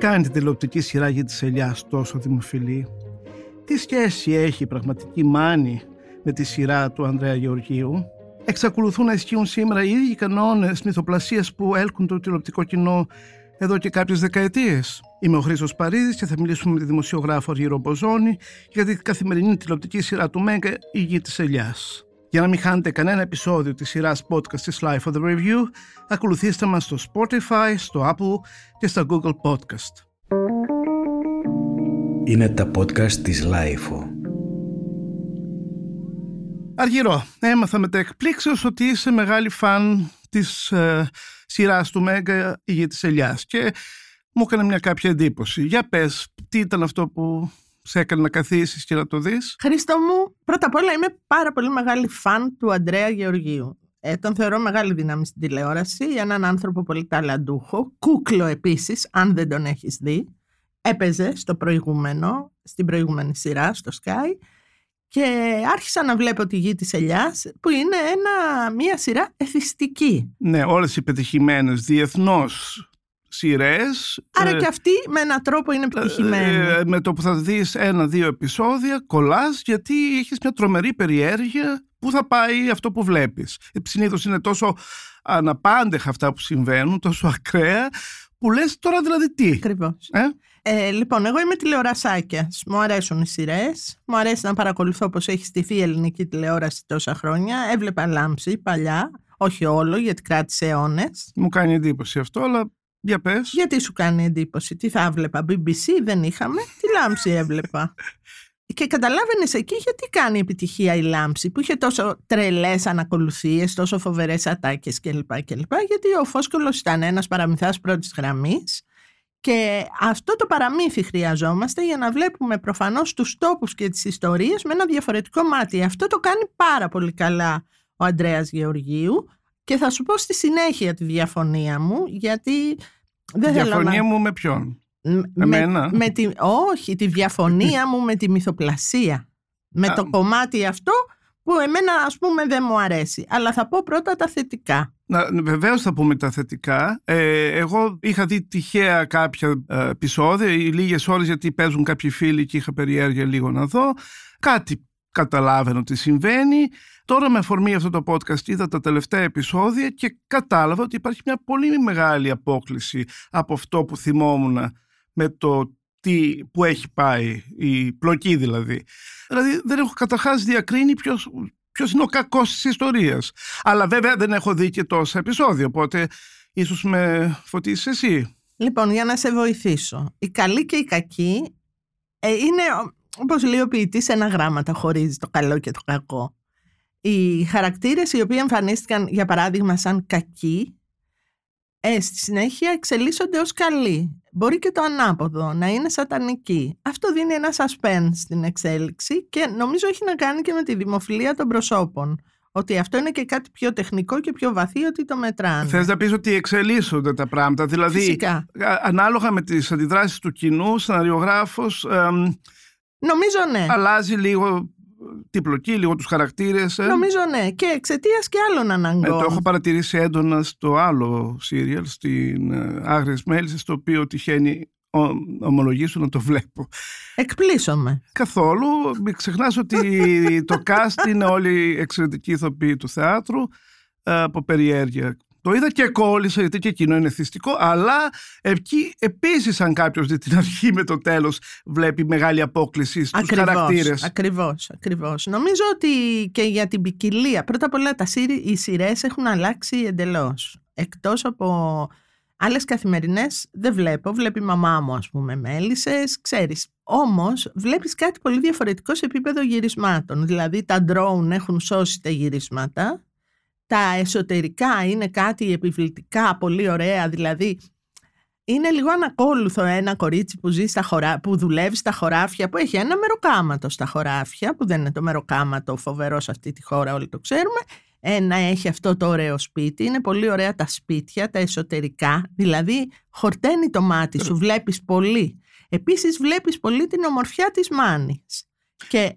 κάνει την τηλεοπτική σειρά για τη Ελιάς τόσο δημοφιλή; Τι σχέση έχει η πραγματική μάνη με τη σειρά του Ανδρέα Γεωργίου; Εξακολουθούν να ισχύουν σήμερα οι ίδιοι κανόνες μυθοπλασίας που έλκουν το τηλεοπτικό κοινό εδώ και κάποιες δεκαετίες; Είμαι ο Χρήστος Παρίδης και θα μιλήσουμε με τη δημοσιογράφο Αργύρο Μποζόνη για την καθημερινή τηλεοπτική σειρά του Μέγκα «Η Γη της Ελιάς». Για να μην χάνετε κανένα επεισόδιο της σειράς podcast της Life of the Review, ακολουθήστε μας στο Spotify, στο Apple και στο Google Podcast. Είναι τα podcast της Life. Αργυρό, έμαθα με τα εκπλήξεως ότι είσαι μεγάλη φαν της ε, σειράς του Μέγκα «Η Γη της Ελιάς» και μου έκανε μια κάποια εντύπωση. Για πες, τι ήταν αυτό που σε έκανε να καθίσεις και να το δεις. Χρήστο μου, πρώτα απ' όλα είμαι πάρα πολύ μεγάλη φαν του Αντρέα Γεωργίου. Ε, τον θεωρώ μεγάλη δύναμη στην τηλεόραση, έναν άνθρωπο πολύ ταλαντούχο, κούκλο επίσης, αν δεν τον έχεις δει. Έπαιζε στο προηγούμενο, στην προηγούμενη σειρά, στο Sky και άρχισα να βλέπω τη γη της ελιάς που είναι ένα, μια σειρά εθιστική. Ναι, όλες οι πετυχημένες διεθνώς σειρές. Άρα ε, και αυτή με έναν τρόπο είναι επιτυχημένη. Ε, με το που θα δεις ένα-δύο επεισόδια, κολλάς γιατί έχεις μια τρομερή περιέργεια πού θα πάει αυτό που βλέπεις. Συνήθως είναι τόσο αναπάντεχα αυτά που συμβαίνουν, τόσο ακραία, που λες τώρα δηλαδή τι; Ακριβώς. Ε; Ε, λοιπόν, εγώ είμαι τηλεορασάκια. Μου αρέσουν οι σειρές. Μου αρέσει να παρακολουθώ πώς έχει στηθεί η ελληνική τηλεόραση τόσα χρόνια. Έβλεπα λάμψη παλιά. Όχι όλο, γιατί κράτησε αιώνες. Μου κάνει εντύπωση αυτό, αλλά για πες. Γιατί σου κάνει εντύπωση, τι θα έβλεπα, BBC δεν είχαμε, τι λάμψη έβλεπα. Και καταλάβαινες εκεί γιατί κάνει επιτυχία η λάμψη που είχε τόσο τρελές ανακολουθίες, τόσο φοβερές ατάκες κλπ, κλπ. Γιατί ο Φόσκολος ήταν ένας παραμυθάς πρώτης γραμμής. Και αυτό το παραμύθι χρειαζόμαστε για να βλέπουμε προφανώς τους τόπους και τις ιστορίες με ένα διαφορετικό μάτι. Αυτό το κάνει πάρα πολύ καλά ο Αντρέας Γεωργίου και θα σου πω στη συνέχεια τη διαφωνία μου, γιατί δεν διαφωνία θέλω μου με ποιον, με, μένα. Με τη, όχι, τη διαφωνία μου με τη μυθοπλασία. Με το κομμάτι αυτό που εμένα ας πούμε δεν μου αρέσει. Αλλά θα πω πρώτα τα θετικά. Βεβαίως θα πούμε τα θετικά. Ε, εγώ είχα δει τυχαία κάποια ε, επεισόδια, λίγες ώρες γιατί παίζουν κάποιοι φίλοι και είχα περιέργεια λίγο να δω. Κάτι καταλάβαινε τι συμβαίνει. Τώρα με αφορμή αυτό το podcast είδα τα τελευταία επεισόδια και κατάλαβα ότι υπάρχει μια πολύ μεγάλη απόκληση από αυτό που θυμόμουν με το τι, που έχει πάει, η πλοκή δηλαδή. Δηλαδή δεν έχω καταρχάς διακρίνει ποιος, ποιος είναι ο κακός της ιστορίας. Αλλά βέβαια δεν έχω δει και τόσα επεισόδια, οπότε ίσως με φωτίσεις εσύ. Λοιπόν, για να σε βοηθήσω. Η καλή και η κακή ε, είναι, όπως λέει ο ποιητής, ένα γράμμα τα χωρίζει το καλό και το κακό. Οι χαρακτήρες οι οποίοι εμφανίστηκαν για παράδειγμα σαν κακοί ε, στη συνέχεια εξελίσσονται ως καλοί. Μπορεί και το ανάποδο, να είναι σατανικοί. Αυτό δίνει ένα suspense στην εξέλιξη και νομίζω έχει να κάνει και με τη δημοφιλία των προσώπων. Ότι αυτό είναι και κάτι πιο τεχνικό και πιο βαθύ ότι το μετράνε. Θες να πεις ότι εξελίσσονται τα πράγματα. Δηλαδή, Φυσικά. ανάλογα με τις αντιδράσεις του κοινού, σεναριογράφος... Νομίζω ναι. Αλλάζει λίγο την πλοκή, λίγο τους χαρακτήρες. Ε. Νομίζω ναι. Και εξαιτίας και άλλων αναγκών. Ε, το έχω παρατηρήσει έντονα στο άλλο σύριαλ, στην ε, Άγριες Μέλισσες, το οποίο τυχαίνει ομολογήσω να το βλέπω. Εκπλήσωμαι. Καθόλου. Μην ξεχνάς ότι το cast είναι όλοι εξαιρετικοί ηθοποιοί του θεάτρου ε, από περιέργεια το είδα και κόλλησα γιατί και εκείνο είναι θυστικό, αλλά εκεί επίσης αν κάποιος δει την αρχή με το τέλος βλέπει μεγάλη απόκληση στους ακριβώς, χαρακτήρες. Ακριβώς, ακριβώς. Νομίζω ότι και για την ποικιλία, πρώτα απ' όλα τα οι σειρές έχουν αλλάξει εντελώς. Εκτός από άλλες καθημερινές δεν βλέπω, βλέπει η μαμά μου ας πούμε μέλισσες, ξέρεις. Όμως βλέπεις κάτι πολύ διαφορετικό σε επίπεδο γυρισμάτων. Δηλαδή τα drone έχουν σώσει τα γυρίσματα τα εσωτερικά είναι κάτι επιβλητικά πολύ ωραία, δηλαδή είναι λίγο ανακόλουθο ένα κορίτσι που, ζει στα χωρά, που δουλεύει στα χωράφια, που έχει ένα μεροκάματο στα χωράφια, που δεν είναι το μεροκάματο φοβερός σε αυτή τη χώρα, όλοι το ξέρουμε, ένα έχει αυτό το ωραίο σπίτι, είναι πολύ ωραία τα σπίτια, τα εσωτερικά, δηλαδή χορταίνει το μάτι σου, βλέπεις πολύ. Επίσης βλέπεις πολύ την ομορφιά της μάνης. Και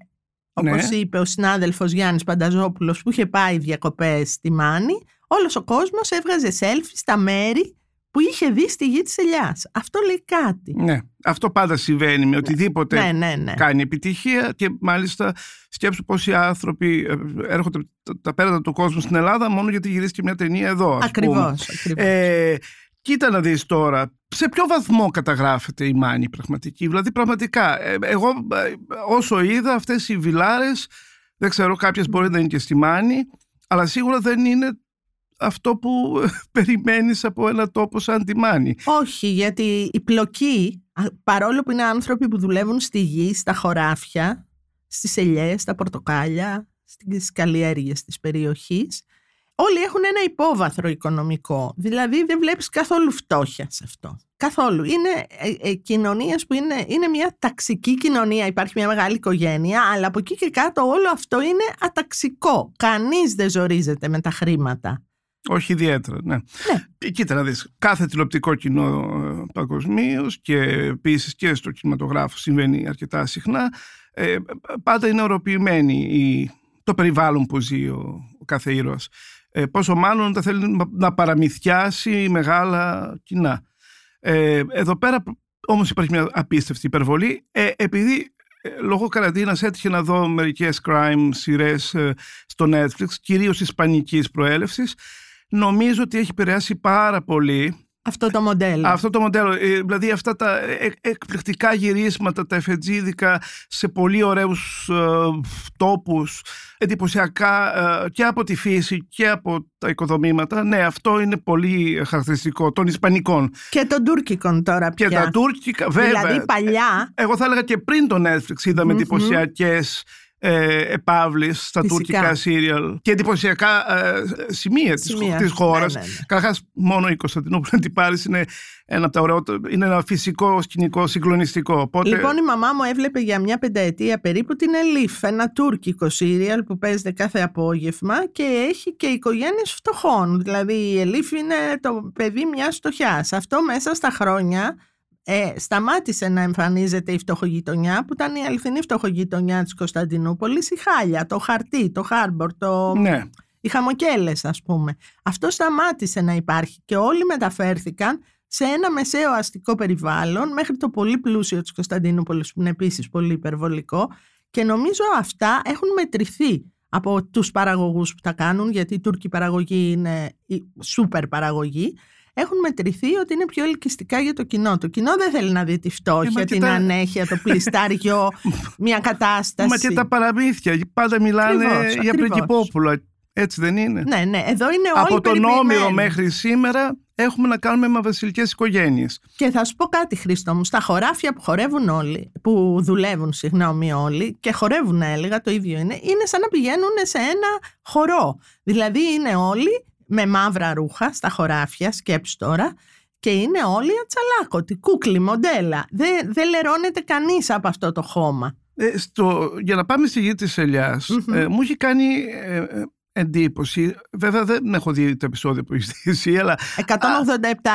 Όπως ναι. είπε ο συνάδελφος Γιάννης Πανταζόπουλος που είχε πάει διακοπές στη Μάνη, όλος ο κόσμος έβγαζε selfie στα μέρη που είχε δει στη γη της ελιάς. Αυτό λέει κάτι. Ναι, αυτό πάντα συμβαίνει με οτιδήποτε Ναι, ναι, ναι. κάνει επιτυχία και μάλιστα σκέψου πόσοι άνθρωποι ε, έρχονται τα- τα πέρατα του κόσμου στην Ελλάδα μόνο γιατί γυρίστηκε μια ταινία εδώ. ας πούμε. Ακριβώς, ακριβώς. Ε, κοίτα να δεις τώρα, σε ποιο βαθμό καταγράφεται η μάνη πραγματική. Δηλαδή πραγματικά, ε, εγώ ε, όσο είδα αυτές οι βιλάρες, δεν ξέρω κάποιες μπορεί να είναι και στη μάνη, αλλά σίγουρα δεν είναι αυτό που ε, περιμένεις από ένα τόπο σαν τη μάνη. Όχι, γιατί η πλοκή, α, παρόλο που είναι άνθρωποι που δουλεύουν στη γη, στα χωράφια, στις ελιές, στα πορτοκάλια, στις καλλιέργειες της περιοχής, όλοι έχουν ένα υπόβαθρο οικονομικό. Δηλαδή δεν βλέπεις καθόλου φτώχεια σε αυτό. Καθόλου. Είναι ε, ε, κοινωνίες που είναι, είναι μια ταξική κοινωνία. Υπάρχει μια μεγάλη οικογένεια, αλλά από εκεί και κάτω όλο αυτό είναι αταξικό. Κανείς δεν ζορίζεται με τα χρήματα. Όχι ιδιαίτερα, ναι. Ε, Κοίτα να δεις, κάθε τηλεοπτικό κοινό παγκοσμίως και επίσης και στο κινηματογράφο συμβαίνει αρκετά συχνά. Ε, πάντα είναι οροποιημένη η, το περιβάλλον που ζει ο, ο κάθε ήρωας. Ε, πόσο μάλλον όταν θέλει να- να παραμυθιάσει μεγάλα κοινά. Ε, εδώ πέρα όμως υπάρχει μια απίστευτη υπερβολή ε, επειδή ε, λόγω καραντίνας έτυχε να δω μερικές crime σειρές ε, στο Netflix κυρίως ισπανικής προέλευσης νομίζω ότι έχει επηρεάσει πάρα πολύ Αυτό το μοντέλο. αυτό το μοντέλο. Ε, Δηλαδή αυτά τα ε- εκπληκτικά γυρίσματα, τα εφετζίδικα σε πολύ ωραίους ε, τόπους, εντυπωσιακά ε, και από τη φύση και από τα οικοδομήματα. Ναι, αυτό είναι πολύ χαρακτηριστικό των Ισπανικών. Και των Τούρκικων τώρα Και πια. τα τουρκικά, βέβαια. Δηλαδή παλιά Εγώ θα έλεγα και πριν το Netflix είδαμε Μμμ. εντυπωσιακές ε, επαύλεις στα Φυσικά. τουρκικά σύριαλ και εντυπωσιακά ε, σημεία, της, Σημεία. της χώρας. Ναι, ναι, ναι. Καταρχάς, μόνο η Κωνσταντινούπολη Αντιπάρης είναι ένα από τα ωραιότερα, είναι ένα φυσικό σκηνικό συγκλονιστικό. Οπότε, Λοιπόν, η μαμά μου έβλεπε για μια πενταετία περίπου την Ελίφ, ένα τουρκικό σύριαλ που παίζεται κάθε απόγευμα και έχει και οικογένειες φτωχών. Δηλαδή η Ελίφ είναι το παιδί μιας φτωχιάς. Αυτό μέσα στα χρόνια ε, σταμάτησε να εμφανίζεται η φτωχογειτονιά που ήταν η αληθινή φτωχογειτονιά της Κωνσταντινούπολης, η Χάλια, το χαρτί, το χάρμπορ, το... ναι, οι χαμοκέλες ας πούμε. Αυτό σταμάτησε να υπάρχει και όλοι μεταφέρθηκαν σε ένα μεσαίο αστικό περιβάλλον μέχρι το πολύ πλούσιο της Κωνσταντινούπολης που είναι επίσης πολύ υπερβολικό. Και νομίζω αυτά έχουν μετρηθεί από τους παραγωγούς που τα κάνουν γιατί η Τούρκη παραγωγή είναι η σούπερ παραγωγή έχουν μετρηθεί ότι είναι πιο ελκυστικά για το κοινό. Το κοινό δεν θέλει να δει τη φτώχεια, Ε, μα και την τα- ανέχεια, το πλιστάριο, μια κατάσταση. μα και τα παραμύθια. Πάντα μιλάνε Ακριβώς, για ακριβώς. πριγκυπόπουλα. Έτσι δεν είναι; Ναι, ναι, εδώ είναι όλοι Από τον περιποιημένοι. Όμηρο μέχρι σήμερα έχουμε να κάνουμε με βασιλικές οικογένειες. Και θα σου πω κάτι, Χρήστο μου. Στα χωράφια που χορεύουν όλοι, που δουλεύουν, συγγνώμη, όλοι, και χορεύουν, έλεγα, το ίδιο είναι, είναι σαν να πηγαίνουν σε ένα χορό. Δηλαδή είναι όλοι με μαύρα ρούχα στα χωράφια, σκέψου τώρα, και είναι όλοι ατσαλάκωτοι, κούκλοι, μοντέλα. Δεν, δεν λερώνεται κανείς από αυτό το χώμα. Ε, στο, για να πάμε στη γη της ελιας Μμμ. ε, μου έχει κάνει ε, ε, εντύπωση. Βέβαια δεν έχω δει τα επεισόδια που έχεις δει εσύ, αλλά 187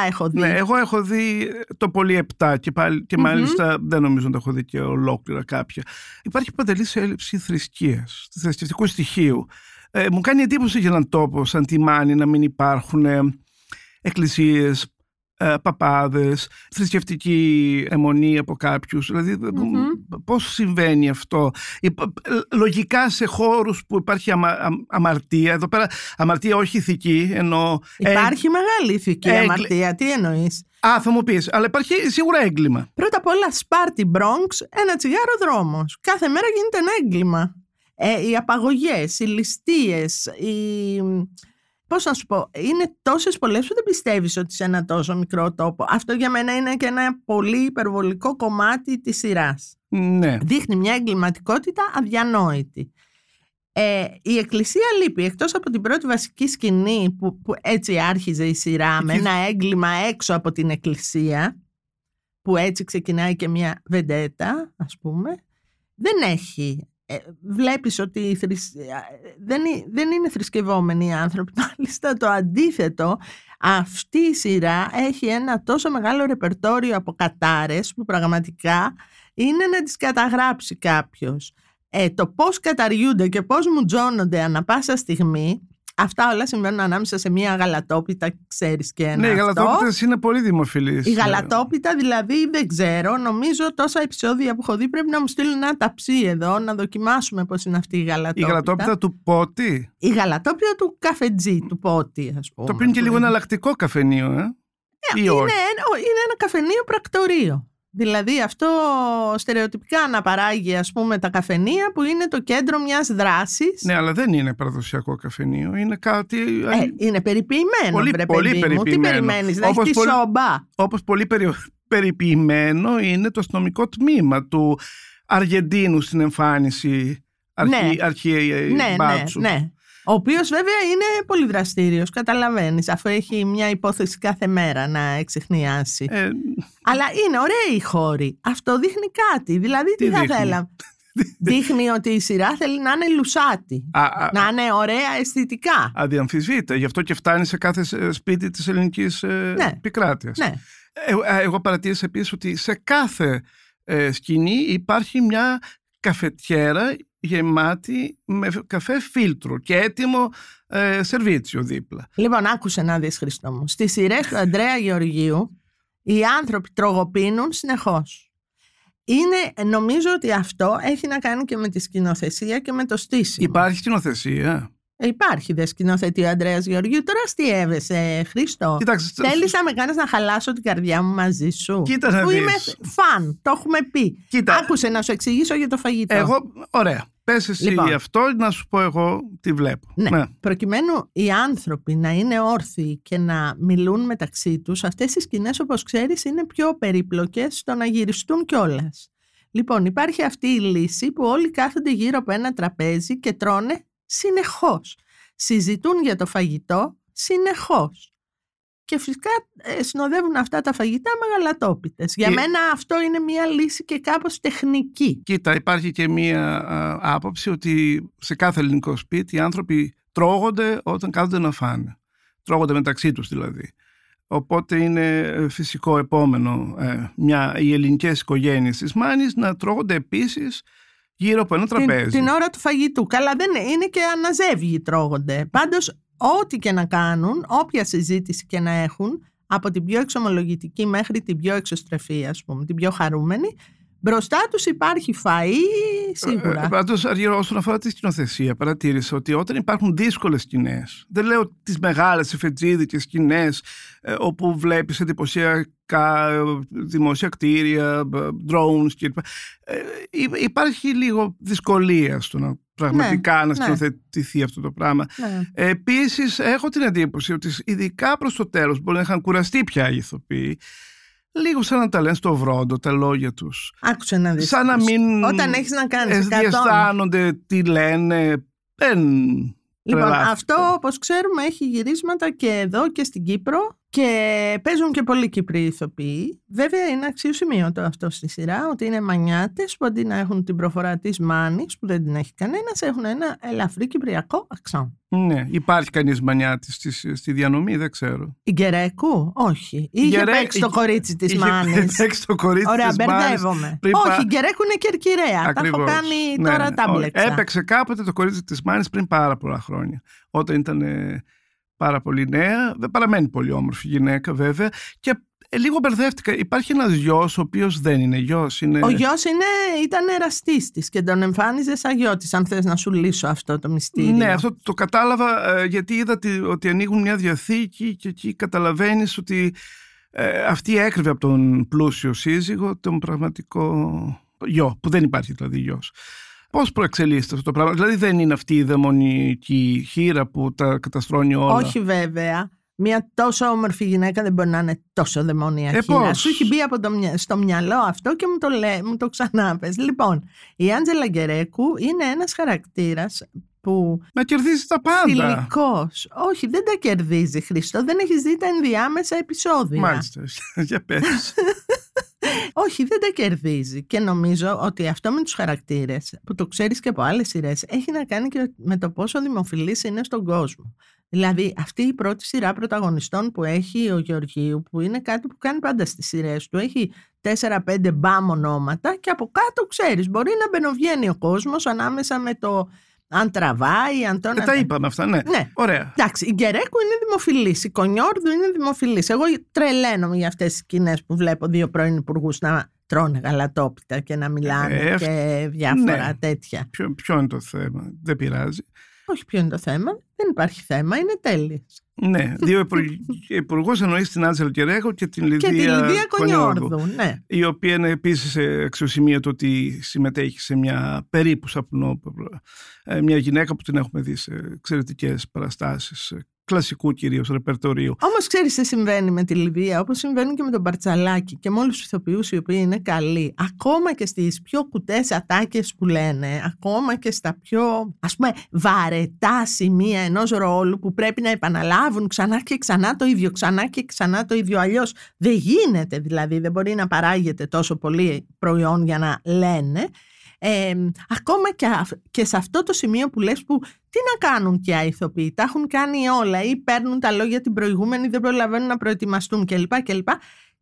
έχω δει. ναι, εγώ έχω δει το πολύ 7 και, πάλι, και Μμμ. μάλιστα δεν νομίζω να τα έχω δει και ολόκληρα κάποια. Υπάρχει παντελής έλλειψη θρησκείας, θρησκευτικού στοιχείου. Ε, μου κάνει εντύπωση για έναν τόπο σαν τη Μάνη να μην υπάρχουν ε, εκκλησίες, ε, παπάδες, θρησκευτική αιμονή από κάποιους. Δηλαδή Μμμ. πώς συμβαίνει αυτό; Υπ- Λογικά σε χώρους που υπάρχει αμα- αμ- αμαρτία, εδώ πέρα αμαρτία όχι ηθική, ενώ... Υπάρχει μεγάλη ηθική έγκλη- αμαρτία. Τι εννοείς; Α, θα μου πεις, αλλά υπάρχει σίγουρα έγκλημα. Πρώτα απ' όλα, Σπάρτι Bronx, ένα τσιγάρο δρόμος. Κάθε μέρα γίνεται ένα έγκλημα. Ε, οι απαγωγές, οι ληστείες, οι... Πώς να σου πω, είναι τόσες πολλές που δεν πιστεύεις ότι σε ένα τόσο μικρό τόπο. Αυτό για μένα είναι και ένα πολύ υπερβολικό κομμάτι της σειράς. Ναι. Δείχνει μια εγκληματικότητα αδιανόητη. Ε, η εκκλησία λείπει, εκτός από την πρώτη βασική σκηνή που, που έτσι άρχιζε η σειρά με Εκεί- ένα έγκλημα έξω από την εκκλησία που έτσι ξεκινάει και μια βεντέτα ας πούμε δεν έχει ε, βλέπεις ότι οι θρησκ- ε, δεν, είναι, δεν είναι θρησκευόμενοι οι άνθρωποι μάλιστα το αντίθετο αυτή η σειρά έχει ένα τόσο μεγάλο ρεπερτόριο από κατάρες που πραγματικά είναι να τις καταγράψει κάποιος. Ε, το πώς καταριούνται και πώς μου τζώνονται ανα πάσα στιγμή αυτά όλα συμβαίνουν ανάμεσα σε μια γαλατόπιτα, ξέρεις και ένα. Ναι, οι αυτό. γαλατόπιτες είναι πολύ δημοφιλείς. Η γαλατόπιτα δηλαδή δεν ξέρω. Νομίζω τόσα επεισόδια που έχω δει πρέπει να μου στείλουν ένα ταψί εδώ να δοκιμάσουμε πώς είναι αυτή η Η γαλατόπιτα. γαλατόπιτα του πότη. Η γαλατόπιτα του καφετζή, του πότη ας πούμε. Το οποίο είναι και που λίγο είναι. εναλλακτικό καφενείο, ε. Ή είναι, όχι; ένα, είναι ένα καφενείο πρακτορείο. Δηλαδή αυτό στερεοτυπικά αναπαράγει ας πούμε τα καφενεία που είναι το κέντρο μιας δράσης. Ναι, αλλά δεν είναι παραδοσιακό καφενείο. Είναι κάτι. Ε, είναι περιποιημένο, Πολύ- βρε πολύ παιδί μου. Τι περιποιημένο. περιμένεις, να έχει Όπως τη πολύ- σόμπα. Όπως πολύ περι... περιποιημένο είναι το αστυνομικό τμήμα του Αργεντίνου στην εμφάνιση αρχή, Ναι. αρχή ε, ναι, ναι, μπάτσου. ναι. Ο οποίος βέβαια είναι πολύ δραστήριος, καταλαβαίνεις, αφού έχει μια υπόθεση κάθε μέρα να εξεχνιάσει. Ε, Αλλά είναι ωραίοι οι χώροι. Αυτό δείχνει κάτι. Δηλαδή, τι, Τι θα δείχνει; θέλαμε; δείχνει ότι η σειρά θέλει να είναι λουσάτη. α, α, Να είναι ωραία αισθητικά. αδιαμφισβήτητα. Γι' αυτό και φτάνει σε κάθε ε, σπίτι της ελληνικής ε, Ναι. επικράτειας. Ναι. Ε, ε, εγώ παρατήρησα επίσης ότι σε κάθε ε, σκηνή υπάρχει μια καφετιέρα γεμάτη με καφέ φίλτρο και έτοιμο ε, σερβίτσιο δίπλα. Λοιπόν, άκουσε να δεις Χριστό μου. Στις σειρές του Αντρέα Γεωργίου οι άνθρωποι τρογοπίνουν συνεχώς. Είναι, νομίζω ότι αυτό έχει να κάνει και με τη σκηνοθεσία και με το στήσιμο. Υπάρχει σκηνοθεσία. Ε, Υπάρχει, δεν σκηνοθετεί ο Αντρέας Γεωργίου. Τώρα αστείευεσαι, Χρήστο; Κοίταξε, Θέλεις να με κάνεις να χαλάσω την καρδιά μου μαζί σου; Κοίτα να Που δεις. είμαι φαν, το έχουμε πει. Κοίτα. Άκουσε να σου εξηγήσω για το φαγητό. Εγώ, ωραία. Πες εσύ Λοιπόν. αυτό, να σου πω εγώ τι βλέπω. Ναι. Προκειμένου οι άνθρωποι να είναι όρθιοι και να μιλούν μεταξύ τους, αυτές οι σκηνές όπως ξέρεις είναι πιο περίπλοκες στο να γυριστούν κιόλας. Λοιπόν, υπάρχει αυτή η λύση που όλοι κάθονται γύρω από ένα τραπέζι και τρώνε συνεχώς. Συζητούν για το φαγητό συνεχώς. Και φυσικά ε, συνοδεύουν αυτά τα φαγητά με γαλατόπιτες. Για Και- μένα αυτό είναι μια λύση και κάπως τεχνική. Κοίτα, υπάρχει και μία α, άποψη ότι σε κάθε ελληνικό σπίτι οι άνθρωποι τρώγονται όταν κάθονται να φάνε. Τρώγονται μεταξύ τους δηλαδή. Οπότε είναι ε, φυσικό επόμενο ε, μια, οι ελληνικές οικογένειες της Μάνης να τρώγονται επίσης γύρω από ένα τραπέζι. Την, την ώρα του φαγητού. Καλά δεν είναι, είναι και αναζεύγοι τρώγονται. Πάντως ό,τι και να κάνουν, όποια συζήτηση και να έχουν, από την πιο εξομολογητική μέχρι την πιο εξωστρεφή, ας πούμε, την πιο χαρούμενη, μπροστά τους υπάρχει φαΐ σίγουρα. Ε, Πάντως, Αργύρο, όσον αφορά τη σκηνοθεσία, παρατήρησα ότι όταν υπάρχουν δύσκολες σκηνές, δεν λέω τις μεγάλες εφετζίδικες σκηνές, όπου βλέπεις εντυπωσιακά ε, δημόσια κτίρια, ε, drones κλπ. Ε, υ- υπάρχει λίγο δυσκολία στο να πραγματικά να ναι. σκηνοθετηθεί αυτό το πράγμα. Ναι. Επίσης, έχω την εντύπωση ότι ειδικά προς το τέλος μπορεί να είχαν κουραστεί πια οι ηθοποιοί. Λίγο σαν να τα λένε στο βρόντο τα λόγια τους. Άκουσε να δεις. Σαν να μην Όταν έχεις να κάνεις ε, 100. διαισθάνονται τι λένε. Δεν Λοιπόν, τρελάθηκαν. αυτό όπως ξέρουμε έχει γυρίσματα και εδώ και στην Κύπρο και παίζουν και πολλοί Κύπροι ηθοποιοί. Βέβαια είναι αξιοσημείωτο αυτό στη σειρά ότι είναι μανιάτες που αντί να έχουν την προφορά της Μάνης που δεν την έχει κανένας έχουν ένα ελαφρύ κυπριακό αξόν. Ναι, υπάρχει κανείς μανιάτης στη, στη διανομή, δεν ξέρω. Η Γκερέκου, όχι. Είχε Γκερέ- παίξει το είχε- κορίτσι της Είχε Μάνης. παίξει το κορίτσι Ωραία, της Μάνης μπερδεύομαι. πριν πα- Όχι, η Γκερέκου είναι κερκυραία. Τα έχω Ακριβώς. κάνει Ναι, τώρα ναι. τα Όχι, μπλέξα. Έπαιξε κάποτε το κορίτσι της Μάνης πριν πάρα πολλά χρόνια. Όταν ήταν ε, πάρα πολύ νέα. Δεν παραμένει πολύ όμορφη γυναίκα βέβαια. Και ε, λίγο μπερδεύτηκα. Υπάρχει ένας γιος ο οποίος δεν είναι γιος. Είναι... Ο γιος ήταν εραστή τη και τον εμφάνιζε σαν γιο της, αν θες να σου λύσω αυτό το μυστήριο. Ναι, αυτό το κατάλαβα ε, γιατί είδα τι- ότι ανοίγουν μια διαθήκη και εκεί καταλαβαίνεις ότι ε, αυτή έκρυβε από τον πλούσιο σύζυγο τον πραγματικό γιο, που δεν υπάρχει δηλαδή γιος. Πώς προεξελίσσεται αυτό το πράγμα, δηλαδή δεν είναι αυτή η δαιμονική χείρα που τα καταστρώνει όλα; Όχι βέβαια. Μια τόσο όμορφη γυναίκα δεν μπορεί να είναι τόσο δαιμόνια Ε, χείρα. πώς; Σου έχει μπει από το, μυα- στο μυαλό αυτό και μου το, λέ, μου το ξανά πες. Λοιπόν, η Άντζελα Γκερέκου είναι ένας χαρακτήρας που Να κερδίζει τα πάντα. φιλικός. Όχι, δεν τα κερδίζει, Χριστό. Δεν έχεις δει τα ενδιάμεσα επεισόδια. Μάλιστα, για πες. Όχι, δεν τα κερδίζει. Και νομίζω ότι αυτό με τους χαρακτήρες, που το ξέρεις και από άλλες σειρές, έχει να κάνει και με το πόσο δημοφιλής είναι στον κόσμο. Δηλαδή, αυτή η πρώτη σειρά πρωταγωνιστών που έχει ο Γεωργίου, που είναι κάτι που κάνει πάντα στις σειρές του, έχει 4-5 μπαμ ονόματα και από κάτω ξέρεις, μπορεί να μπαινοβγαίνει ο κόσμος ανάμεσα με το αν τραβάει, αν τον... Ε, τα είπαμε αυτά, ναι. Ναι. Ωραία. Εντάξει, η Γκερέκου είναι δημοφιλής. Η Κονιόρδου είναι δημοφιλής. Εγώ τρελαίνομαι για αυτές τις σκηνές που βλέπω δύο πρώην υπουργούς να τρώνε γαλατόπιτα και να μιλάνε Ε, και διάφορα ναι. τέτοια. Ποιο, ποιο είναι το θέμα, δεν πειράζει. Όχι, ποιο είναι το θέμα. Δεν υπάρχει θέμα. Είναι τέλειε. Ναι, δύο υπουργούς εννοείς την Άντζελ Κερέχο και την Λιδία, Και τη Λιδία Κονιόρδου, Κονιόρδου. Ναι. Η οποία είναι επίσης εξωσημείωτο ότι συμμετέχει σε μια περίπου σαπνόπαυλα. Ε, Μια γυναίκα που την έχουμε δει σε εξαιρετικές παραστάσεις κλασικού κυρίως ρεπερτορίου. Όμως ξέρεις τι συμβαίνει με τη Λιβύα, όπως συμβαίνει και με τον Παρτσαλάκη και με όλους τους ηθοποιούς οι οποίοι είναι καλοί. Ακόμα και στις πιο κουτές ατάκες που λένε, ακόμα και στα πιο ας πούμε βαρετά σημεία ενός ρόλου που πρέπει να επαναλάβουν ξανά και ξανά το ίδιο, ξανά και ξανά το ίδιο. Αλλιώς δεν γίνεται δηλαδή, δεν μπορεί να παράγεται τόσο πολύ προϊόν για να λένε. Ε, ακόμα και, αυ- και σε αυτό το σημείο που λες που τι να κάνουν και οι ηθοποιοί, τα έχουν κάνει όλα ή παίρνουν τα λόγια την προηγούμενη, δεν προλαβαίνουν να προετοιμαστούν κλπ. κλπ.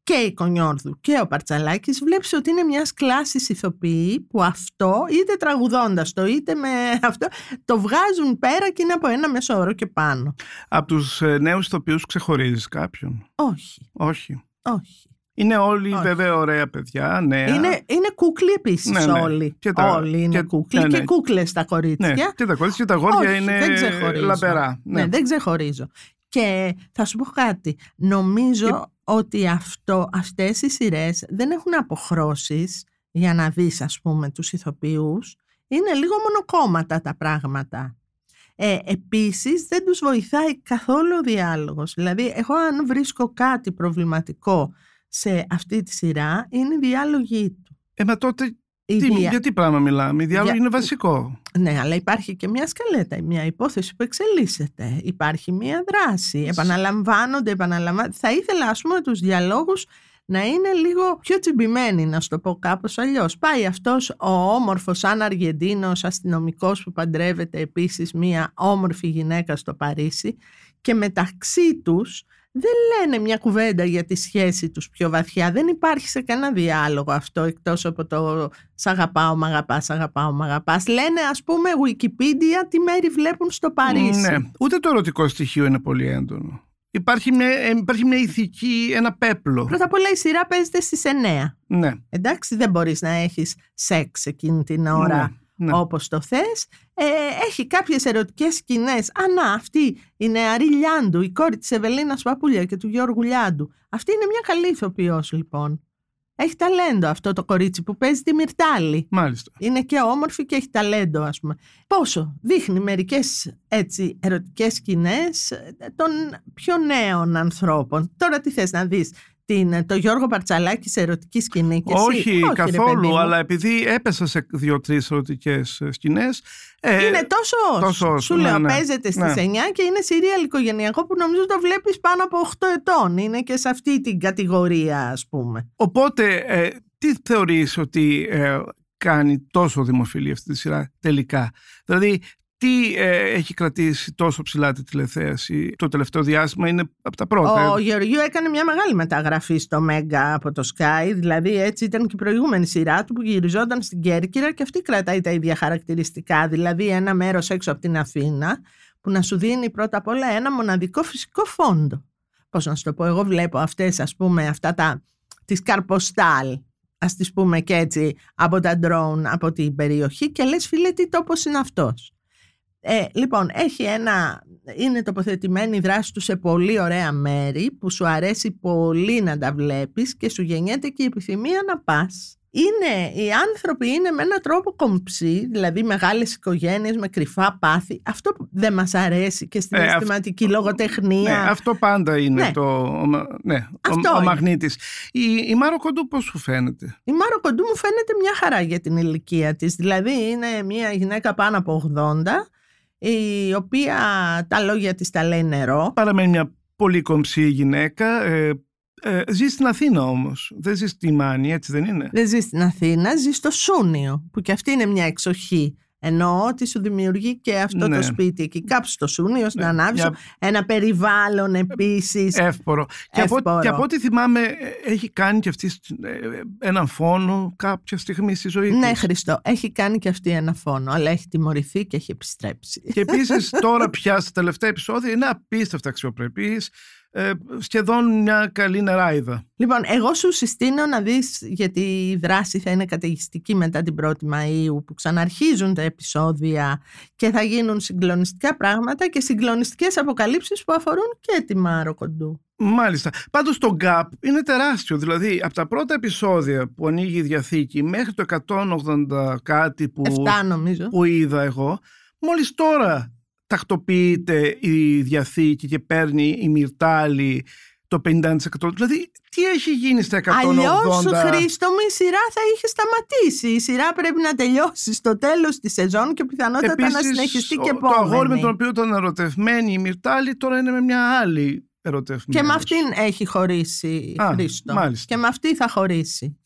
Και η Κονιόρδου και ο Παρτσαλάκης βλέπεις ότι είναι μιας κλάσης ηθοποιοί που αυτό είτε τραγουδώντας το είτε με αυτό το βγάζουν πέρα και είναι από ένα μέσο όρο και πάνω. Από τους νέους ηθοποιούς ξεχωρίζεις κάποιον; Όχι, Όχι. όχι. Είναι όλοι Όχι. βέβαια ωραία παιδιά, νέα. Είναι, είναι κούκλοι επίσης Ναι, ναι. όλοι. Και τα- όλοι είναι και- κούκλοι ναι, ναι. και κούκλες τα κορίτσια. Ναι, και τα κορίτσια και τα γόρια Όχι, είναι δεν ξεχωρίζω. λαμπερά. Ναι. δεν ξεχωρίζω. Και θα σου πω κάτι. Νομίζω ότι αυτό, αυτές οι σειρές δεν έχουν αποχρώσεις για να δεις ας πούμε τους ηθοποιούς. Είναι λίγο μονοκόμματα τα πράγματα. Ε, επίσης δεν τους βοηθάει καθόλου ο διάλογος. Δηλαδή εγώ αν βρίσκω κάτι προβληματικό σε αυτή τη σειρά είναι η διάλογη του. Ε, μα τότε Η τι, δια- για τι πράγμα μιλάμε. Η διάλογη Για- είναι βασικό. Ναι, αλλά υπάρχει και μια σκαλέτα, μια υπόθεση που εξελίσσεται. Υπάρχει μια δράση. Επαναλαμβάνονται, επαναλαμβάνονται. Θα ήθελα, ας πούμε, τους διαλόγους να είναι λίγο πιο τσιμπημένοι, να σου το πω κάπως αλλιώς. Πάει αυτός ο όμορφος σαν Αργεντίνος αστυνομικός που παντρεύεται επίσης μια όμορφη γυναίκα στο Παρίσι και μεταξύ τους δεν λένε μια κουβέντα για τη σχέση τους πιο βαθιά. Δεν υπάρχει σε κανένα διάλογο αυτό εκτός από το «Σ' αγαπάω, μ' αγαπάς, σ' αγαπάω, μ' αγαπάς». Λένε ας πούμε Wikipedia τι μέρη βλέπουν στο Παρίσι. Ναι. Ούτε το ερωτικό στοιχείο είναι πολύ έντονο. Υπάρχει μια, ε, υπάρχει μια ηθική, ένα πέπλο. Πρώτα απ' όλα η σειρά παίζεται στις 9. Ναι. Εντάξει, δεν μπορείς να έχεις σεξ εκείνη την ώρα ναι. Όπως το θες. Ε, έχει κάποιες ερωτικές σκηνές. Α, να, αυτή η νεαρή Λιάντου, η κόρη της Ευελίνας Παπούλια και του Γιώργου Λιάντου. Αυτή είναι μια καλή ηθοποιός λοιπόν. Έχει ταλέντο αυτό το κορίτσι που παίζει τη Μυρτάλη. Μάλιστα. Είναι και όμορφη και έχει ταλέντο ας πούμε. Πόσο δείχνει μερικές έτσι ερωτικές σκηνές ε, των πιο νέων ανθρώπων. Τώρα τι θες να δεις την, το Γιώργο Παρτσαλάκης σε ερωτική σκηνή και εσύ; Όχι, ρε καθόλου, παιδί μου. αλλά επειδή έπεσα σε δύο-τρεις ερωτικές σκηνές. Ε, είναι τόσος όσο. τόσος όσο, Σου ναι, λέω, ναι. παίζεται στις Ναι. 9 και είναι σύριαλ οικογενειακό που νομίζω το βλέπεις πάνω από 8 ετών. Είναι και σε αυτή την κατηγορία, ας πούμε. Οπότε, ε, τι θεωρείς ότι ε, κάνει τόσο δημοφιλή αυτή τη σειρά τελικά; Δηλαδή, τι ε, έχει κρατήσει τόσο ψηλά τη τηλεθέαση το τελευταίο διάστημα; Είναι από τα πρώτα. Ο Γεωργίου έκανε μια μεγάλη μεταγραφή στο Μέγκα από το Sky, δηλαδή έτσι ήταν και η προηγούμενη σειρά του που γυριζόταν στην Κέρκυρα και αυτή κρατάει τα ίδια χαρακτηριστικά, δηλαδή ένα μέρος έξω από την Αθήνα που να σου δίνει πρώτα απ' όλα ένα μοναδικό φυσικό φόντο. Πώς να σου το πω, εγώ βλέπω αυτές ας πούμε αυτά τα, τις καρποστάλ, ας τις πούμε και έτσι από τα drone από την περιοχή και λες φίλε τι τόπος είναι αυτός. Ε, λοιπόν, έχει ένα, είναι τοποθετημένη η δράση του σε πολύ ωραία μέρη που σου αρέσει πολύ να τα βλέπεις και σου γεννιέται και η επιθυμία να πας. Είναι, οι άνθρωποι είναι με έναν τρόπο κομψοί, δηλαδή μεγάλες οικογένειες με κρυφά πάθη. Αυτό που δεν μας αρέσει και στην Ε, αισθηματική αυτό- λογοτεχνία. Ναι, αυτό πάντα είναι Ναι. το, ο, μα- ναι, Αυτό ο, ο είναι. μαγνήτης. Η, η Μάρο Κοντού πώς σου φαίνεται; Η Μάρο Κοντού μου φαίνεται μια χαρά για την ηλικία της. Δηλαδή είναι μια γυναίκα πάνω από 80, η οποία τα λόγια της τα λέει νερό. Παραμένει μια πολύ κομψή γυναίκα. Ε, ε, ζει στην Αθήνα όμως. Δεν ζει στη Μάνη, έτσι δεν είναι; Δεν ζει στην Αθήνα, ζει στο Σούνιο, που και αυτή είναι μια εξοχή Εννοώ ότι σου δημιουργεί και αυτό Ναι. το σπίτι εκεί, κάπου στο Σούνιο, στην Ναι, Ανάβησο. μια- Ένα περιβάλλον επίσης. Εύπορο. Και από, Εύπορο. και από ό,τι θυμάμαι, ε, έχει κάνει και αυτή ε, ε, έναν φόνο κάποια στιγμή στη ζωή Ναι, της. Χριστό, έχει κάνει και αυτή ένα φόνο, αλλά έχει τιμωρηθεί και έχει επιστρέψει. Και επίσης τώρα πια στα τελευταία επεισόδια είναι απίστευτα αξιοπρεπής. Ε, σχεδόν μια καλή νεράιδα. Λοιπόν, εγώ σου συστήνω να δεις, γιατί η δράση θα είναι καταιγιστική μετά την 1η Μαΐου, που ξαναρχίζουν τα επεισόδια και θα γίνουν συγκλονιστικά πράγματα και συγκλονιστικές αποκαλύψεις που αφορούν και τη Μάρο Κοντού. Μάλιστα. Πάντως το gap είναι τεράστιο. Δηλαδή, από τα πρώτα επεισόδια που ανοίγει η διαθήκη μέχρι το 180 κάτι που, Εφτά νομίζω. που είδα εγώ, μόλις τώρα τακτοποιείται η διαθήκη και παίρνει η Μυρτάλη το 50%. Δηλαδή, τι έχει γίνει στα 180... Αλλιώς, Χρήστο μου, η σειρά θα είχε σταματήσει. Η σειρά πρέπει να τελειώσει στο τέλος της σεζόν και πιθανότατα να Επίσης, συνεχιστεί και ο- το αγόρι με επόμενη. τον οποίο ήταν ερωτευμένη η Μυρτάλη τώρα είναι με μια άλλη ερωτευμένη. Και με αυτήν έχει χωρίσει Α, Χρήστο. μάλιστα. Και με αυτή θα χωρίσει.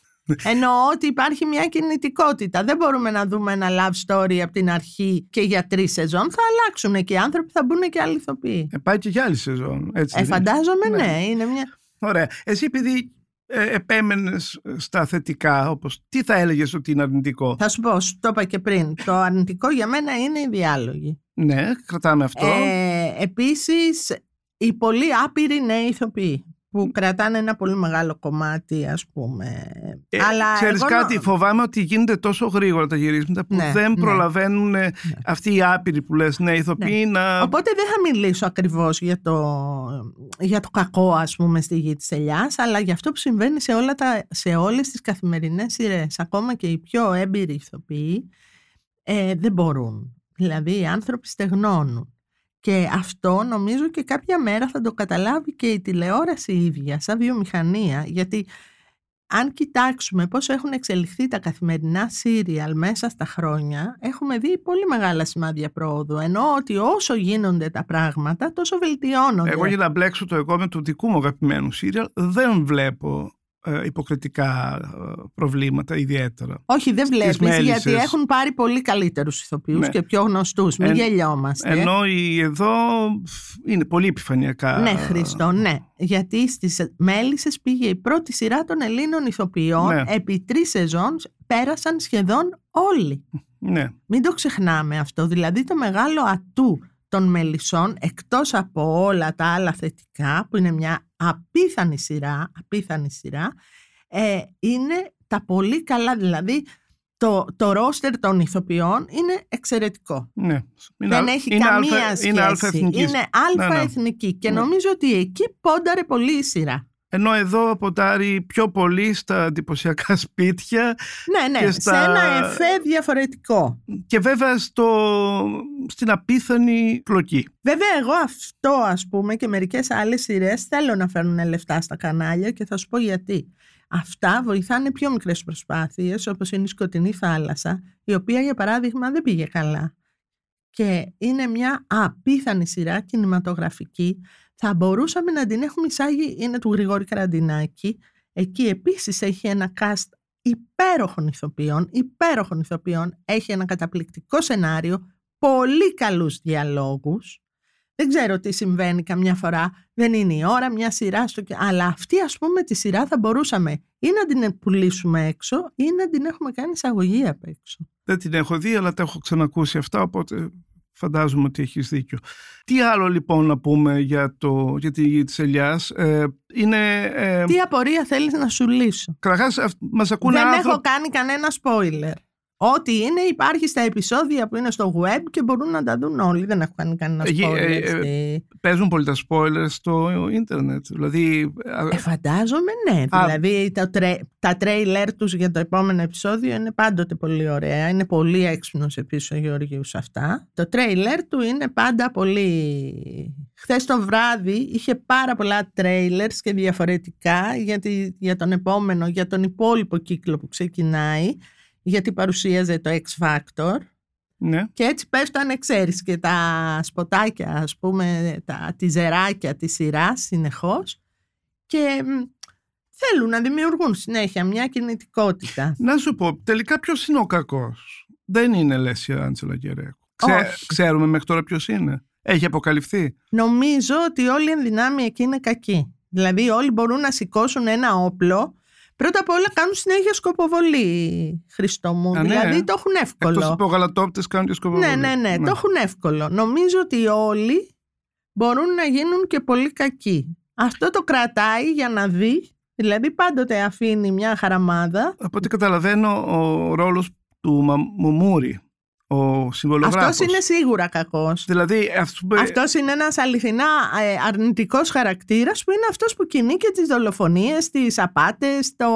Εννοώ ότι υπάρχει μια κινητικότητα. Δεν μπορούμε να δούμε ένα love story από την αρχή και για τρεις σεζόν. Θα αλλάξουν και οι άνθρωποι, θα μπουν και άλλοι ηθοποιοί. Ε, πάει και για άλλη σεζόν. Έτσι Ε, δεν είναι; φαντάζομαι Ναι. ναι. Είναι μια... Ωραία. Εσύ επειδή ε, επέμενες στα θετικά, όπως τι θα έλεγες ότι είναι αρνητικό; Θα σου πω, σου το είπα και πριν. Το αρνητικό για μένα είναι οι διάλογοι. Ναι, κρατάμε αυτό. Ε, επίσης, οι πολύ άπειροι νέοι ηθοποιοί που κρατάνε ένα πολύ μεγάλο κομμάτι, ας πούμε. Ε, Αλλά ξέρεις εγώ κάτι, νο- φοβάμαι ότι γίνεται τόσο γρήγορα τα γυρίσματα που Ναι, δεν ναι. προλαβαίνουν ε, αυτοί οι άπειροι που λες ναι ηθοποιοί να... Οπότε δεν θα μιλήσω ακριβώς για το, για το κακό ας πούμε στη γη της ελιάς αλλά για αυτό που συμβαίνει σε, όλα τα, σε όλες τις καθημερινές σειρές. Ακόμα και οι πιο έμπειροι ηθοποιοί ε, δεν μπορούν. Δηλαδή οι άνθρωποι στεγνώνουν. Και αυτό νομίζω και κάποια μέρα θα το καταλάβει και η τηλεόραση ίδια σαν βιομηχανία γιατί αν κοιτάξουμε πώς έχουν εξελιχθεί τα καθημερινά σύριαλ μέσα στα χρόνια, έχουμε δει πολύ μεγάλα σημάδια πρόοδου. Ενώ ότι όσο γίνονται τα πράγματα, τόσο βελτιώνονται. Εγώ για να μπλέξω το εγώ με του δικού μου αγαπημένου σύριαλ δεν βλέπω ε, υποκριτικά ε, προβλήματα ιδιαίτερα. Όχι, δεν βλέπεις, μέλισσες. γιατί έχουν πάρει πολύ καλύτερους ηθοποιούς Ναι. και πιο γνωστούς. Μην Εν- γελιόμαστε. Ενώ οι εδώ φ, είναι πολύ επιφανειακά. Ναι, Χριστό, ναι. Γιατί στις Μέλισσες πήγε η πρώτη σειρά των Ελλήνων ηθοποιών. Ναι. Επί τρεις σεζόν πέρασαν σχεδόν όλοι. Ναι. Μην το ξεχνάμε αυτό. Δηλαδή το μεγάλο ατού των Μελισσών, εκτός από όλα τα άλλα θετικά, που είναι μια απίθανη σειρά, απίθανη σειρά, ε, είναι τα πολύ καλά, δηλαδή το, το ρόστερ των ηθοποιών είναι εξαιρετικό. ναι. Είναι Δεν α- έχει είναι καμία αλφα- σχέση. Είναι αλφα εθνικής. Είναι αλφα Ναι, ναι. εθνική και Ναι. νομίζω ότι εκεί πόνταρε πολύ η σειρά. Ενώ εδώ αποτάρει πιο πολύ στα εντυπωσιακά σπίτια Ναι, ναι, Και σε στα- ένα εφέ διαφορετικό. και βέβαια στο, στην απίθανη πλοκή. Βέβαια, εγώ αυτό ας πούμε και μερικές άλλες σειρές θέλω να φέρνουν λεφτά στα κανάλια και θα σου πω γιατί. Αυτά βοηθάνε πιο μικρές προσπάθειες όπως είναι η Σκοτεινή Θάλασσα, η οποία για παράδειγμα δεν πήγε καλά. Και είναι μια απίθανη σειρά κινηματογραφική. Θα μπορούσαμε να την έχουμε εισάγει, είναι του Γρηγόρη Καραντινάκη. Εκεί επίσης έχει ένα cast υπέροχων ηθοποιών, υπέροχων ηθοποιών. Έχει ένα καταπληκτικό σενάριο, πολύ καλούς διαλόγους. Δεν ξέρω τι συμβαίνει καμιά φορά, δεν είναι η ώρα, μια σειρά στο... και- Αλλά αυτή ας πούμε τη σειρά θα μπορούσαμε ή να την πουλήσουμε έξω ή να την έχουμε κάνει εισαγωγή απ' έξω. Δεν την έχω δει, αλλά τα έχω ξανακούσει αυτά, οπότε φαντάζομαι ότι έχεις δίκιο. Τι άλλο λοιπόν να πούμε για, το, για τη γη της ελιάς; Ε, είναι... Ε, Τι απορία θέλεις να σου λύσω; Καταρχάς, αυ- μας ακούνε δεν άνθρωποι... έχω κάνει κανένα spoiler. Ό,τι είναι υπάρχει στα επεισόδια που είναι στο web και μπορούν να τα δουν όλοι. Δεν έχω κάνει κανένα Ε, spoiler. ε, ε, στη- Παίζουν πολύ τα spoilers στο ίντερνετ. Δηλαδή, α, Ε, φαντάζομαι ναι. Α. δηλαδή τα, τρέ, τα τρέιλερ τους για το επόμενο επεισόδιο είναι πάντοτε πολύ ωραία. Είναι πολύ έξυπνος επίσης ο Γεωργίου σε αυτά. Το τρέιλερ του είναι πάντα πολύ... Χθες το βράδυ είχε πάρα πολλά τρέιλερς και διαφορετικά για, τη- για τον επόμενο, για τον υπόλοιπο κύκλο που ξεκινάει γιατί παρουσίαζε το X Factor ναι. και έτσι πέφτανε, ξέρεις, και τα σποτάκια, ας πούμε, τα τιζεράκια της σειράς συνεχώς και μ, θέλουν να δημιουργούν συνέχεια μια κινητικότητα. Να σου πω, τελικά ποιος είναι ο κακός; Δεν είναι λες η Άντζελα Γκερέκο. Ξέ, Όχι. ξέρουμε μέχρι τώρα ποιος είναι. Έχει αποκαλυφθεί. Νομίζω ότι όλοι οι ενδυνάμοι εκεί είναι κακοί. Δηλαδή όλοι μπορούν να σηκώσουν ένα όπλο. Πρώτα απ' όλα κάνουν συνέχεια σκοποβολή, Χριστό μου. Α, ναι. δηλαδή το έχουν εύκολο. Εκτός από γαλατόπτες κάνουν και σκοποβολή. Ναι, ναι, ναι, το έχουν εύκολο. Νομίζω ότι όλοι μπορούν να γίνουν και πολύ κακοί. Αυτό το κρατάει για να δει, δηλαδή πάντοτε αφήνει μια χαραμάδα. Από ό,τι καταλαβαίνω ο ρόλος του Μα- Μουμούρη, ο συμβολογράφος. Αυτός είναι σίγουρα κακός. Δηλαδή, αυτό που... Αυτός είναι ένας αληθινά ε, αρνητικός χαρακτήρας που είναι αυτός που κινεί και τις δολοφονίες, τις απάτες, το...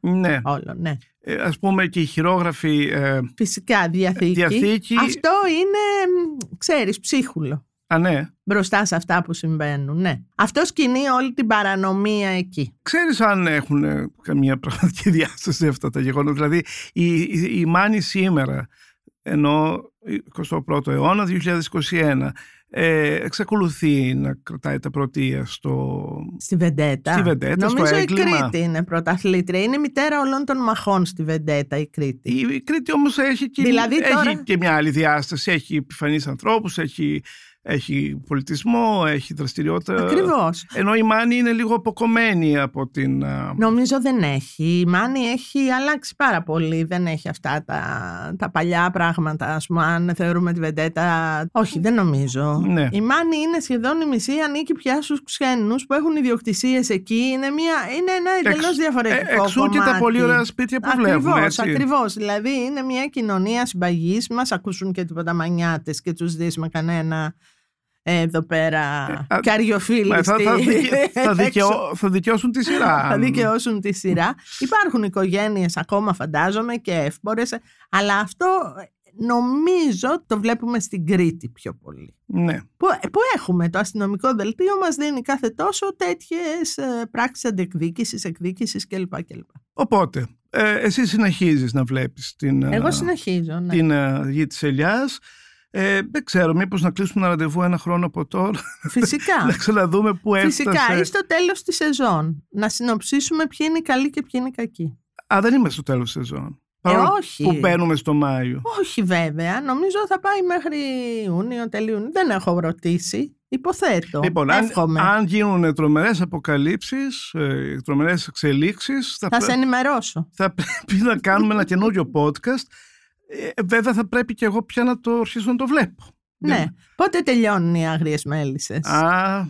Ναι, Όλο, ναι. Ε, ας πούμε και οι χειρόγραφοι... Ε, Φυσικά, διαθήκη. Διαθήκη. Αυτό είναι, μ, ξέρεις, ψίχουλο. α, ναι. Μπροστά σε αυτά που συμβαίνουν, ναι. Αυτός κινεί όλη την παρανομία εκεί. Ξέρεις αν έχουν ε, καμία πραγματική διάσταση αυτά τα γεγονότα. Δηλαδή, η, η, η Μάνη σήμερα, ενώ 21ο αιώνα, 2021, ε, εξακολουθεί να κρατάει τα πρωτεία στο... Στη Βεντέτα. Στη Βεντέτα, στο Νομίζω η έγκλημα. Κρήτη είναι πρωταθλήτρια. Είναι η μητέρα όλων των μαχών στη Βεντέτα η Κρήτη. Η, η Κρήτη όμως έχει και, Δηλαδή έχει τώρα- και μια άλλη διάσταση. Έχει επιφανείς ανθρώπους, έχει, έχει πολιτισμό, έχει δραστηριότητα. Ακριβώς. Ενώ η Μάνη είναι λίγο αποκομμένη από την... α, Νομίζω δεν έχει. Η Μάνη έχει αλλάξει πάρα πολύ. Δεν έχει αυτά τα, τα παλιά πράγματα. Ας πούμε, αν θεωρούμε τη Βεντέτα. Όχι, δεν νομίζω. Ναι. Η Μάνη είναι σχεδόν η μισή, ανήκει πια στους ξένους που έχουν ιδιοκτησίες εκεί. Είναι, μια, είναι ένα εντελώς Εξ- διαφορετικό. ε, εξού και τα κομμάτι. πολύ ωραία σπίτια που Ακριβώς, βλέπουμε. Έτσι. Ακριβώς. Δηλαδή είναι μια κοινωνία συμπαγής. Μας ακούσουν και τίποτα μανιάτες και τους δεις με κανένα ε, εδώ πέρα α, καριοφίλη. Μα θα, θα, στη- δικαι- θα, έξω. δικαιώ- θα δικαιώσουν τη σειρά. Θα δικαιώσουν τη σειρά. Υπάρχουν οικογένειες ακόμα φαντάζομαι και εύπορες, αλλά αυτό ε, νομίζω το βλέπουμε στην Κρήτη πιο πολύ. Ναι. Που, που έχουμε το αστυνομικό δελτίο μας δίνει κάθε τόσο τέτοιες ε, πράξεις αντεκδίκησης, εκδίκησης κλπ. κλπ. Οπότε, ε, εσύ συνεχίζεις να βλέπεις την, ε, Εγώ συνεχίζω. Ναι. την ε, γη της ελιάς. Ε, δεν ξέρω, μήπως να κλείσουμε ένα ραντεβού ένα χρόνο από τώρα, Φυσικά. να ξαναδούμε πού Φυσικά, έφτασε. ή στο τέλος της σεζόν. Να συνοψίσουμε ποιοι είναι οι καλοί και ποιοι είναι οι κακοί. Α, δεν είμαι στο τέλος της σεζόν. Παρόλο όχι. Που μπαίνουμε στο Μάιο. Όχι βέβαια. Νομίζω θα πάει μέχρι Ιούνιο, τέλειο Ιούνιο. Δεν έχω ρωτήσει. Υποθέτω. Λοιπόν, αν, Εύχομαι. αν γίνουν τρομερές αποκαλύψεις, ε, τρομερές εξελίξεις, θα, Θα πρέ- σε ενημερώσω. θα πρέπει να κάνουμε ένα καινούριο podcast. Ε, βέβαια θα πρέπει και εγώ πια να το αρχίσω να το βλέπω. Ναι. Πότε τελειώνουν οι άγριες μέλισσες; Α,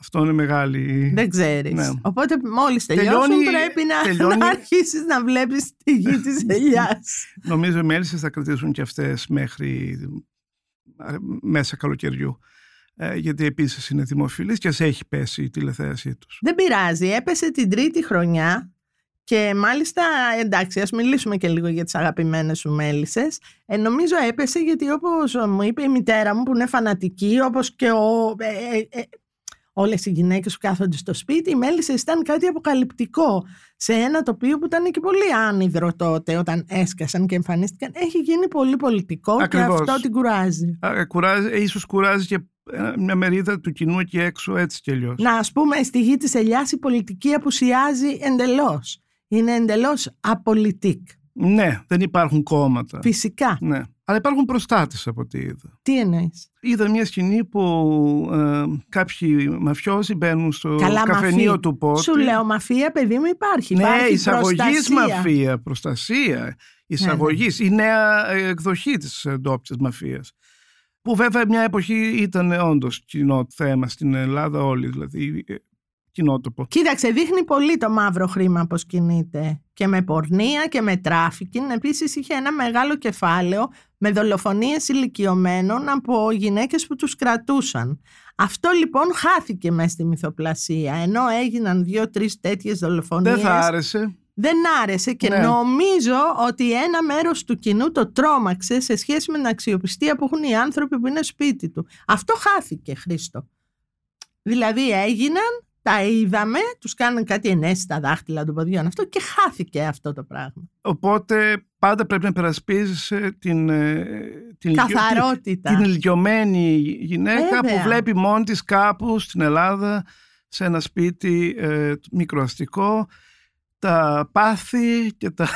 αυτό είναι μεγάλη... Δεν ξέρεις. Ναι. Οπότε μόλις τελειώσουν Τελειώνει- πρέπει να, τελειώνει- να αρχίσεις να βλέπεις τη γη της ελιάς. Νομίζω οι μέλισσες θα κρατήσουν και αυτές μέχρι ε, μέσα καλοκαιριού. Ε, γιατί επίσης είναι δημοφιλής και σε έχει πέσει η τηλεθέασή τους. Δεν πειράζει. Έπεσε την τρίτη χρονιά και μάλιστα, εντάξει, ας μιλήσουμε και λίγο για τις αγαπημένες σου μέλισσες. Ε, νομίζω έπεσε γιατί όπως μου είπε η μητέρα μου που είναι φανατική, όπως και ο, ε, ε, ε, όλες οι γυναίκες που κάθονται στο σπίτι, οι μέλισσες ήταν κάτι αποκαλυπτικό σε ένα τοπίο που ήταν και πολύ άνυδρο τότε όταν έσκασαν και εμφανίστηκαν. Έχει γίνει πολύ πολιτικό Ακριβώς. και αυτό την κουράζει. Α, κουράζει, ε, ίσως κουράζει και ε, μια μερίδα του κοινού εκεί έξω έτσι κι αλλιώς. Να ας πούμε στη γη της ελιάς η πολιτική απουσιάζει εντελώς. Είναι εντελώς απολυτικ. Ναι, δεν υπάρχουν κόμματα. Φυσικά. Ναι. Αλλά υπάρχουν προστάτες από ό,τι είδα. Τι εννοείς; Είδα μια σκηνή που ε, κάποιοι μαφιόζοι μπαίνουν στο Καλά καφενείο μαφία. του Πότη. Σου λέω μαφία παιδί μου υπάρχει. Ναι, υπάρχει εισαγωγής προστασία. μαφία, προστασία. Εισαγωγής. Η νέα ε, εκδοχή της ντόπιας μαφίας. Που βέβαια μια εποχή ήταν όντως κοινό θέμα στην Ελλάδα, όλη δηλαδή. Ε, Κοινότοπο. Κοίταξε, δείχνει πολύ το μαύρο χρήμα πώς κινείται. Και με πορνεία και με τράφικιν. Επίσης είχε ένα μεγάλο κεφάλαιο με δολοφονίες ηλικιωμένων από γυναίκες που τους κρατούσαν. Αυτό λοιπόν χάθηκε μέσα στη μυθοπλασία. Ενώ έγιναν δύο-τρεις τέτοιες δολοφονίες. Δεν θα άρεσε. δεν άρεσε και Ναι. νομίζω ότι ένα μέρος του κοινού το τρόμαξε σε σχέση με την αξιοπιστία που έχουν οι άνθρωποι που είναι σπίτι του. Αυτό χάθηκε, Χρήστο. Δηλαδή έγιναν, τα είδαμε, τους κάναν κάτι ενέσεις στα δάχτυλα των ποδιών αυτό και χάθηκε αυτό το πράγμα. Οπότε πάντα πρέπει να περασπίζεσαι την, ε, την, ηλικιο- Καθαρότητα. την, την ηλικιωμένη γυναίκα Βέβαια. που βλέπει μόνη της κάπου στην Ελλάδα σε ένα σπίτι ε, μικροαστικό τα πάθη και τα,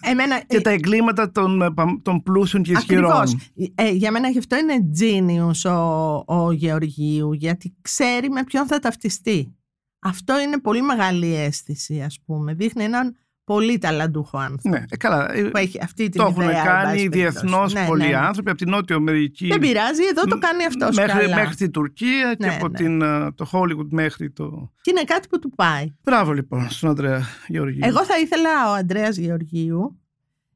Εμένα, και τα εγκλήματα των, ε, των πλούσιων και ισχυρών. Ακριβώς. Ε, για μένα γι' αυτό είναι genius ο, ο Γεωργίου, γιατί ξέρει με ποιον θα ταυτιστεί. Αυτό είναι πολύ μεγάλη αίσθηση, ας πούμε. Δείχνει έναν πολύ ταλαντούχο άνθρωπο. Ναι, ε, καλά. ε, Που έχει αυτή την Το έχουν ιδέα, εν κάνει πάση διεθνώ περιπτώσει. Ναι, πολλοί ναι, ναι. άνθρωποι από την Νότια Αμερική. Δεν πειράζει, εδώ το κάνει αυτός μέχρι, καλά. μέχρι την Τουρκία και Ναι, από ναι. την, ε, το Hollywood μέχρι το. Και είναι κάτι που του πάει. Μπράβο λοιπόν στον Ανδρέα Γεωργίου. Εγώ θα ήθελα ο Ανδρέας Γεωργίου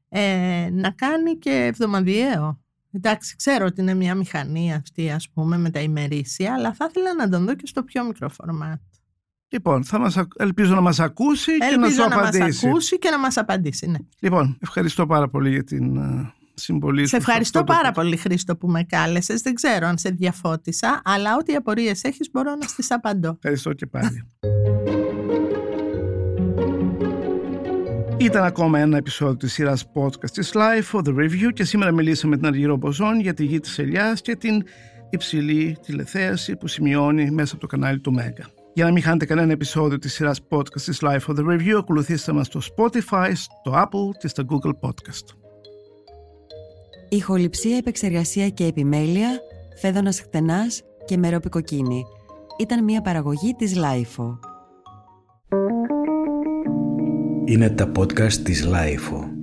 ε, να κάνει και εβδομαδιαίο. Εντάξει, ξέρω ότι είναι μια μηχανή αυτή, ας πούμε, με τα ημερήσια, αλλά θα ήθελα να τον δω και στο πιο μικρό φορμάτ. Λοιπόν, θα μας, ακ- ελπίζω να μας ακούσει και να Ελπίζω σου να, μας απαντήσει. ακούσει και να μας απαντήσει. Ναι. Λοιπόν, ευχαριστώ πάρα πολύ για την ε, συμβολή σου. Σε ευχαριστώ αυτό το- πάρα πολύ, Χρήστο, που με κάλεσες. Δεν ξέρω αν σε διαφώτισα, αλλά ό,τι απορίες έχεις μπορώ να στις απαντώ. Ευχαριστώ και πάλι. Ήταν ακόμα ένα επεισόδιο της σειράς podcast της LiFO The Review και σήμερα μιλήσαμε με την Αργυρώ Μποζώνη για τη γη της Ελιάς και την υψηλή τηλεθέαση που σημειώνει μέσα από το κανάλι του Mega. Για να μην χάνετε κανένα επεισόδιο της σειράς podcast της LiFO The Review, ακολουθήστε μας στο Spotify, στο Apple και στο Google Podcast. Ηχοληψία, επεξεργασία και επιμέλεια, Φαίδωνας Κτενάς και Μερόπη Κοκκίνη. Ήταν μια παραγωγή της LiFO. Είναι τα podcast της Λάιφο.